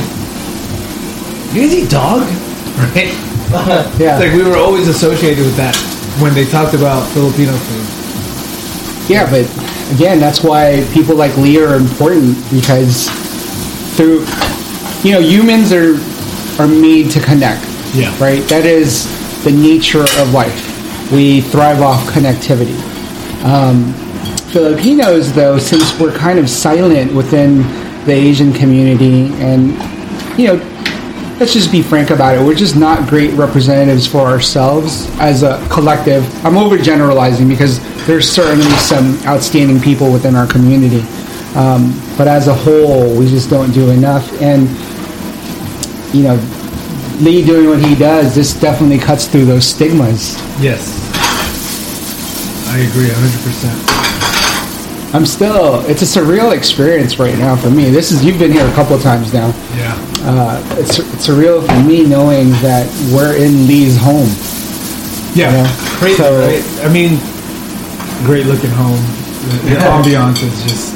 you guys eat dog, right? Yeah. It's like we were always associated with that when they talked about Filipino food. Yeah, but again, that's why people like Lee are important because through, you know, humans are are made to connect. Yeah. Right. That is the nature of life. We thrive off connectivity. Um, Filipinos, though, since we're kind of silent within the Asian community, and you know, let's just be frank about it. We're just not great representatives for ourselves as a collective. I'm overgeneralizing because there's certainly some outstanding people within our community, um, but as a whole, we just don't do enough. And you know, Lee doing what he does, this definitely cuts through those stigmas. Yes, I agree 100. percent I'm still, it's a surreal experience right now for me. This is, you've been here a couple of times now. Yeah, Uh, it's, it's surreal for me knowing that we're in Lee's home. yeah, Yeah. crazy, So- right? I mean, great looking home. The, the ambiance is just.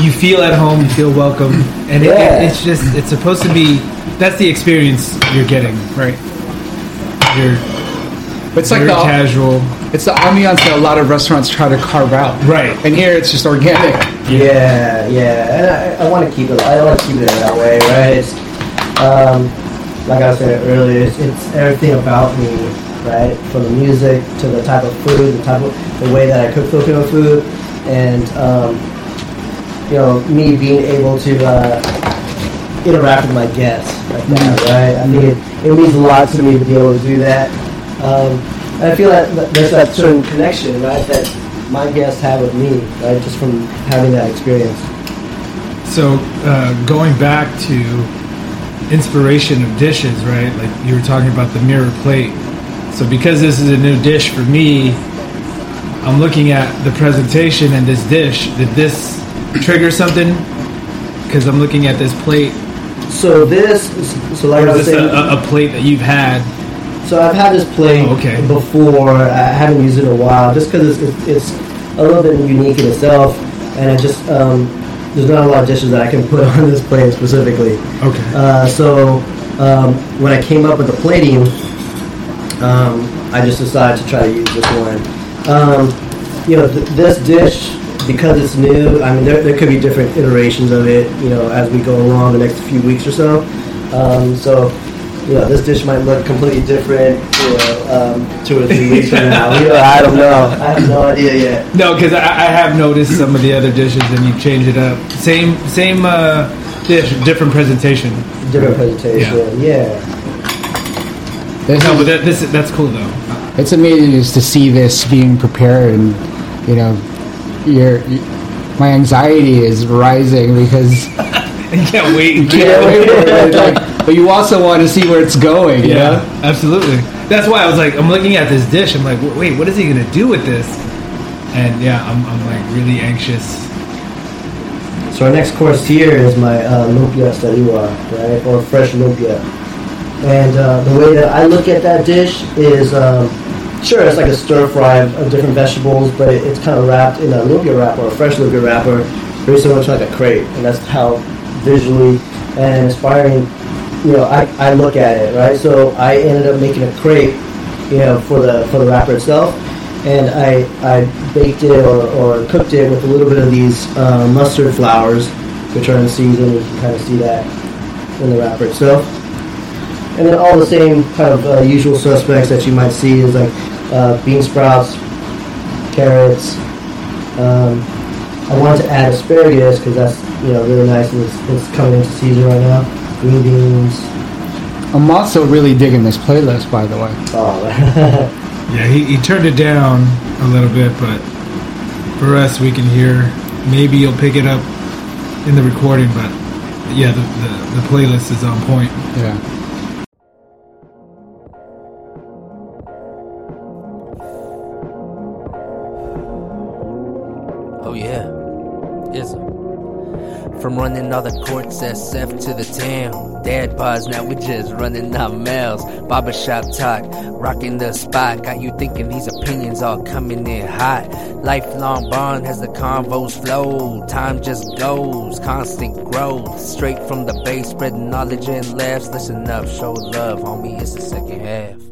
You feel at home. You feel welcome, and it, it, it's just it's supposed to be. That's the experience you're getting, right? You're It's like the, casual, it's the ambiance that a lot of restaurants try to carve out. right? And here it's just organic. Yeah, yeah, and I, I want to keep it. I want to keep it that way, right? It's, um, like I said earlier, it's, it's everything about me, right? From the music to the type of food, the type of the way that I cook Filipino food, and um, you know, me being able to uh, interact with my guests like that, right? I mean, it, means a lot to me to be able to do that. Um, and I feel that there's that certain connection, right, that my guests have with me, right, just from having that experience. So uh, going back to inspiration of dishes, right? Like you were talking about the mirror plate. So because this is a new dish for me, I'm looking at the presentation and this dish. Did this trigger something? Because I'm looking at this plate so this, so like I is was saying, a, a, plate that you've had? So I've had this plate Oh, okay. before. I haven't used it in a while, just because it's, it's, it's a little bit unique in itself, and it just um, there's not a lot of dishes that I can put on this plate specifically. Okay. Uh, so um, when I came up with the plating, um, I just decided to try to use this one. Um, you know, th- this dish because it's new. I mean, there, there could be different iterations of it. You know, as we go along the next few weeks or so. Um, so you know, this dish might look completely different, you know, um, two or three weeks from now. You know, I don't know. I have no idea yet. No, because I, I have noticed some of the other dishes, and you change it up. Same same uh, dish, different presentation. Different presentation, yeah. This No, is- but that, this that's cool though. it's amazing just to see this being prepared and you know your my anxiety is rising because You can't wait. you can't wait for it, like, but you also want to see where it's going you Yeah, know absolutely. That's why I was like, I'm looking at this dish. I'm like, wait, what is he gonna do with this? And yeah, I'm, I'm like really anxious. So our next course here is my uh, lumpia sariwa, right, or fresh lumpia. And uh, the way that I look at that dish is, um, sure, it's like a stir fry of, different vegetables, but it, it's kind of wrapped in a lumpia wrapper, a fresh lumpia wrapper, very similar to like a crepe. And that's how visually and inspiring, you know, I, I look at it, right? So I ended up making a crepe, you know, for the for the wrapper itself. And I, I baked it or, or cooked it with a little bit of these uh, mustard flowers, which are in season. You can kind of see that in the wrapper itself. And then all the same kind of uh, usual suspects that you might see is like uh, bean sprouts, carrots. Um, I wanted to add asparagus because that's you know really nice and it's, it's coming into season right now. Green beans. i'm also really digging this playlist by the way Oh, Yeah, he, he turned it down a little bit, but for us, we can hear. Maybe you'll pick it up in the recording, but yeah, the, the, the playlist is on point. yeah running all the courts, SF to the town. Dad bars, now we just running our mouths. Barbershop talk, rocking the spot. Got you thinking these opinions all coming in hot. Lifelong bond has the convos flow. Time just goes, constant growth. Straight from the base, spreading knowledge and laughs. Listen up, show love, homie, it's the second half.